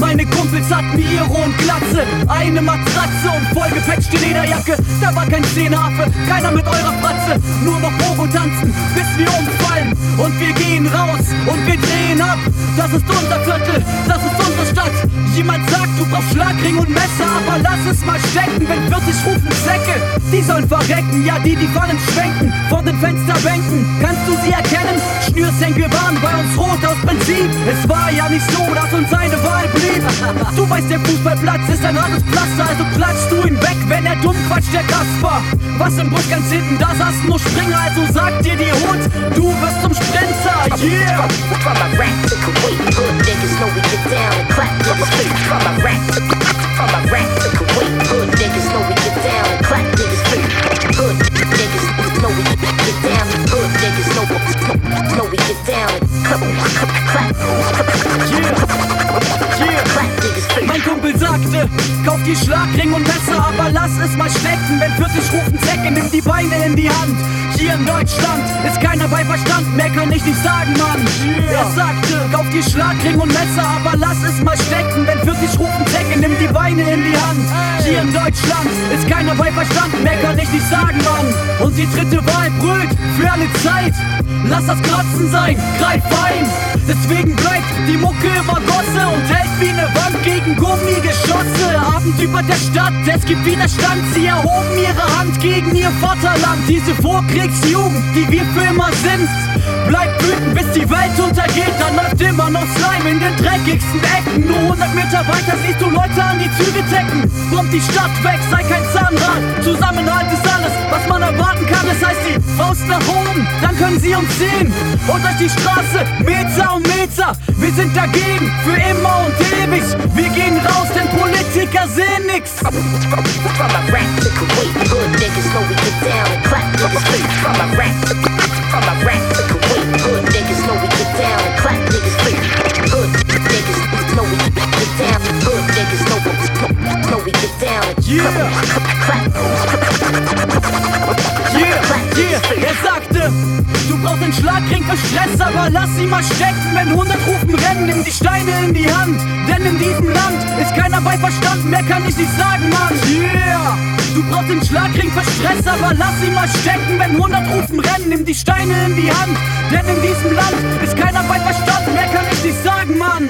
Meine Kumpels hatten Iro und Glatze, eine Matratze und vollgepatchte Lederjacke. Da war kein Zehnerhafe, keiner mit eurer Fratze. Nur noch Pogo tanzen, bis wir umfallen. Und wir gehen raus und wir drehen ab. Das ist unser Viertel, das. Sagt, du brauchst Schlagring und Messer, aber lass es mal stecken, wenn 40 rufen Säcke. Die sollen verrecken, ja, die, die fallen schwenken vor den Fensterbänken. Kannst du sie erkennen? Schnürsenkel waren bei uns rot aus Prinzip. Es war ja nicht so, dass uns eine Wahl blieb. Du weißt, der Fußballplatz ist ein hartes Pflaster, also klatschst du ihn weg, wenn er dumm quatscht, der Kasper. Was im Busch ganz hinten, da saß nur Springer, also sag dir die Hut, du wirst zum Sprinter, yeah! Niggas know we get down and clap niggas feet. From to from rack to Kuwait, good niggas know we get down and clap niggas feet. Good niggas know we get down. Good niggas know know we get down and feet. Mein Kumpel sagte, kauf die Schlagring und Messer, aber lass es mal stecken. Wenn 40 rufen Zecke, nimm die Beine in die Hand. Hier in Deutschland ist keiner bei Verstand, mehr kann ich nicht sagen, Mann. Er sagte, kauf die Schlagring und Messer, aber lass es mal stecken. Wenn 40 rufen Zecke, nimm die Beine in die Hand. Hier in Deutschland ist keiner bei Verstand, mehr kann ich nicht sagen, Mann. Und die dritte Wahl brüllt für alle Zeit. Lass das Kratzen sein, greif ein. Deswegen bleibt die Mucke immer Gosse und hält wie eine Wand gegen Gummigeschosse. Abend über der Stadt, es gibt Widerstand. Sie erhoben ihre Hand gegen ihr Vaterland. Diese Vorkriegsjugend, die wir für immer sind. Bleibt wütend, bis die Welt untergeht. Dann läuft immer noch Slime in den dreckigsten Ecken. Nur 100 Meter weiter siehst du Leute an die Züge tecken. Kommt die Stadt weg, sei kein Zahnrad. Zusammenhalt ist erwarten kann. Das heißt die Faust nach oben, dann können sie uns sehen. Und durch die Straße, Meter um Meter. Wir sind dagegen, für immer und ewig. Wir gehen raus, denn Politiker sehen nix. Yeah. Yeah, yeah, er sagte, du brauchst einen Schlagring für Stress, aber lass sie mal stecken, wenn 100 rufen rennen, nimm die Steine in die Hand, denn in diesem Land ist keiner bei Verstand, mehr kann ich nicht sagen, Mann. Yeah, du brauchst einen Schlagring für Stress, aber lass sie mal stecken, wenn 100 rufen rennen, nimm die Steine in die Hand, denn in diesem Land ist keiner bei Verstand, mehr kann ich nicht sagen, Mann.